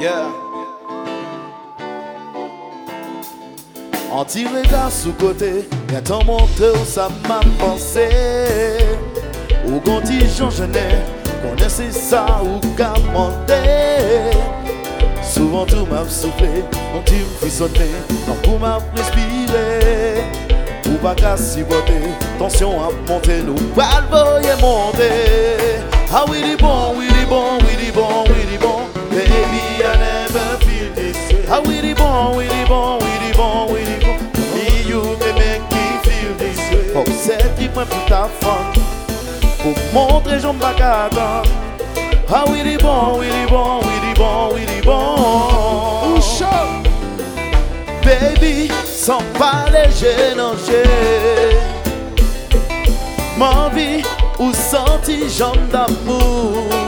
Yeah. En tiré regard sous côté, y'a tant monté où ça m'a pensé. Ou gonti Jean Genet, connaissez ça ou monter. Souvent tout m'a soufflé, mon tu me frissonné, non m'a respirer. Ou pas qu'à si tension à monter, nous pas monter. Ah oui, il est bon, oui, il est bon, oui, il est bon, oui, il est bon. Baby, never feel this way. Ah oui, il est bon, il est bon, il est bon, il est bon. Me, you may make me feel this way. Oh, c'est qui point pour ta femme. Pour montrer j'en bagada. Ah oui, il est bon, oui, il est bon, oui, il est bon, oui, il est bon. Ou chaud. Baby, sans parler, j'ai j'ai Ma vie, ou senti jambes d'amour?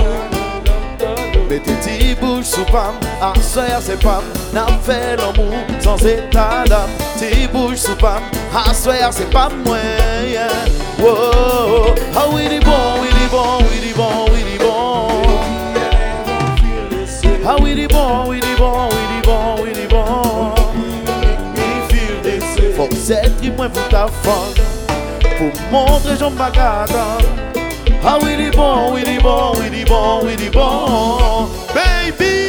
Soir c'est femme, n'a fait l'amour sans état d'âme. Sous femme, à soir c'est pas moyen. Oh, ah oui, il bon, il est bon, il est bon, il est bon. Ah oui, il bon, il est bon, il est bon, il est bon. Faut que c'est moins pour ta femme pour montrer Jean Bagada. Ah oui, il bon, il est bon, il est bon, il est bon. Baby, oh.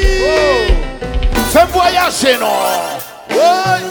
Fais voyager, non? Oui.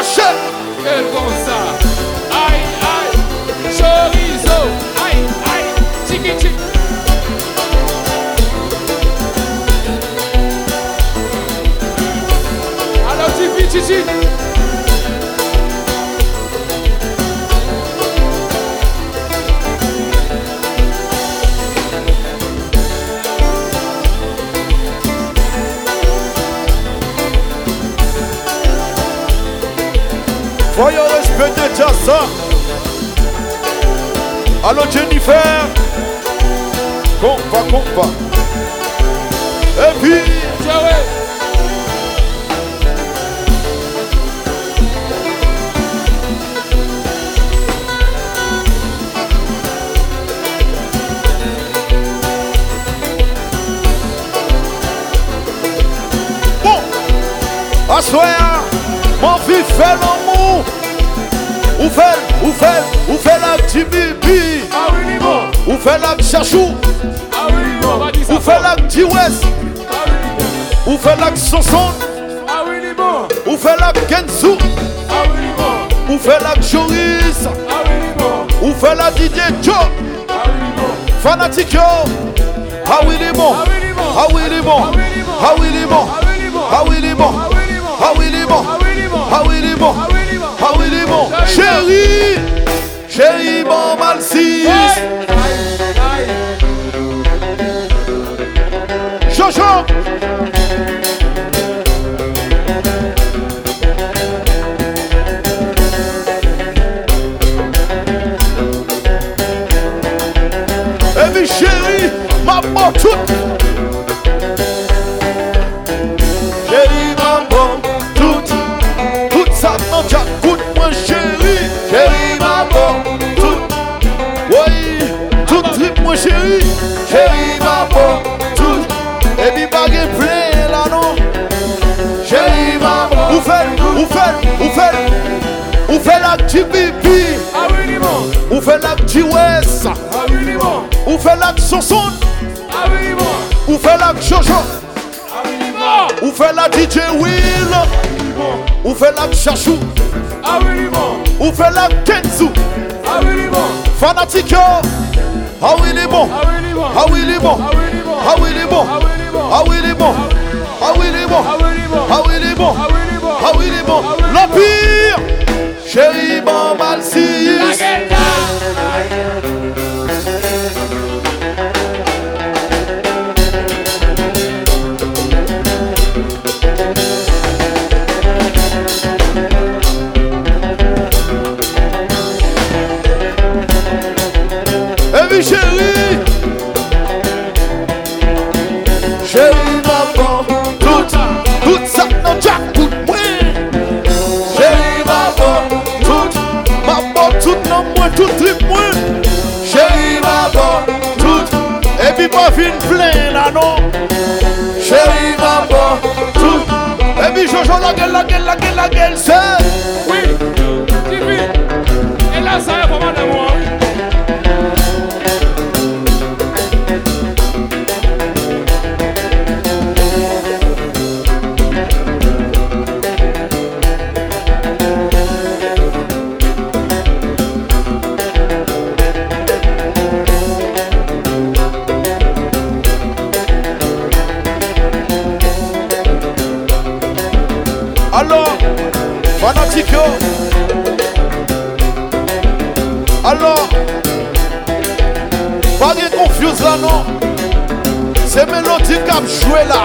marcher. Quel bon Allô Jennifer. Compa, compa Et puis Bon. Assoya Mon fils fait l'amour Ou fait, ou fait, ou fait la petit bibi. Ah oui, bon. Ou fait la chachou. Ah oui, bon. Ou fait la. Ah bon. Ou fait la chanson. Ah. Ou fait la Kensu. Ah oui, bon. Ou fait la. Ah bon. Ou fait la Didier Joe. Ah. Fanatique yo. Ah oui, les bon. Ah oui, les bon. Ah oui, les bon. Ah oui, les bon. Ah oui, les bon. Ah oui, les bon. Ah oui, les bon. Chérie, chérie, bon mal 6. Jojo. Et mes chérie, ma toute. Ou fait la Ah limon. Ou fait la chanson Ah oui, limon. Ou fait la Jojo Ah. Ou fait la DJ Will. Ou fait la Chachou Ah. Ou fait la Kenzu Ah. Fanatique Ah oui il est bon Ah oui. Ah il est bon Ah oui. Ah il est bon Ah oui. Ah il est bon Ah oui il est bon Ah oui. Ah il est bon Ah. Ah oui il est bon Tout nan mwen, tout trip mwen. Chéri maman, tout. Epi pa vin plen la non. Chéri maman, tout. Epi jojo la gel, la gel, la gel, la gel, se Alo, fanatik yo Alo, bagye konfuse la nou. Se melodi kap jwe la.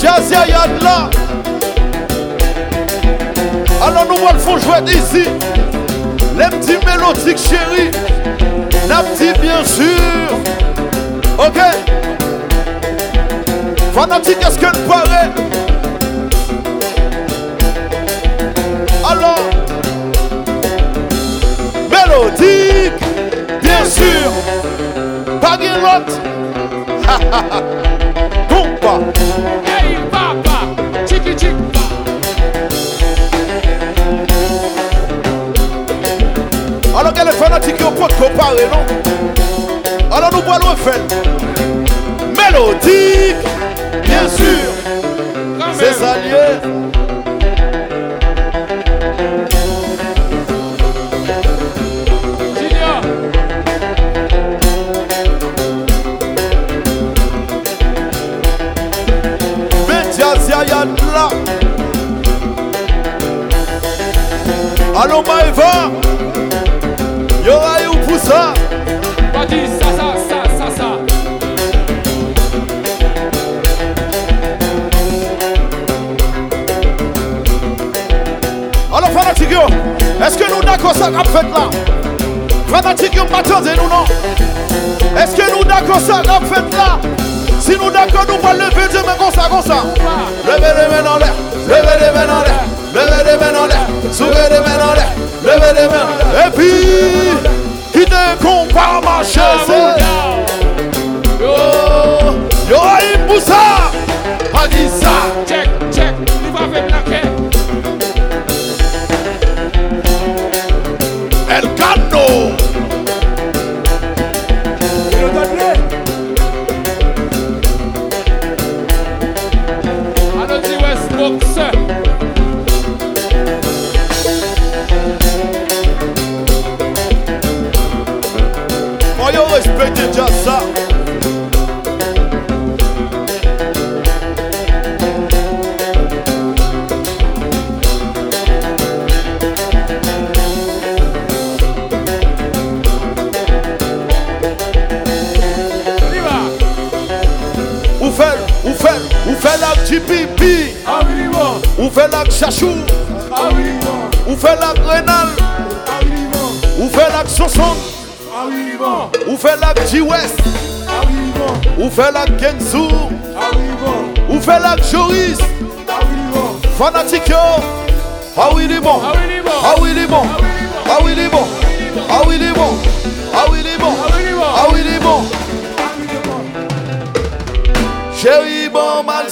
Jazz ya yad la. Alo nou wal fon jwet isi Le mti melodik chéri La mti bien sur Ok? Fanatik eske l'pare Alors, mélodique, bien sûr, pas de l'autre. Compa, Hey, papa. Chiki, chiki. alors qu'elle est fanatique, on peut comparer, non? Alors nous allons le faire. Mélodique, Allô Maëva, eu pour ça. Vas-y, ça, ça, ça, ça, ça. Alors fanatique est-ce que nous d'accord ça qu'a fait là? Fanatique yo, m'attendez nous non? Est-ce que nous d'accord ça qu'a fait là? Si nous d'accord nous pas lever Dieu mais comme ça, comme ça. Levez les mains en l'air, levez les mains en l'air Levez les mains en l'air, soulevez les mains en l'air Levez les mains Et puis, qui te compare ma chaise Yo, yo fait la petit pipi oui, limon. Ou fait la chachou? Ou fait la grenale oui, limon. Ou fait la chanson? Ou fait la G-West oui, limon. Ou fait la Kenzu oui, limon. Ou fait la Joris? Fanatique yo Ah oui il est bon Ah oui, il est bon Ah oui il est bon Ah oui il est bon Ah oui il est bon oui, limon. Ah oui il est bon Chéri, bom mal.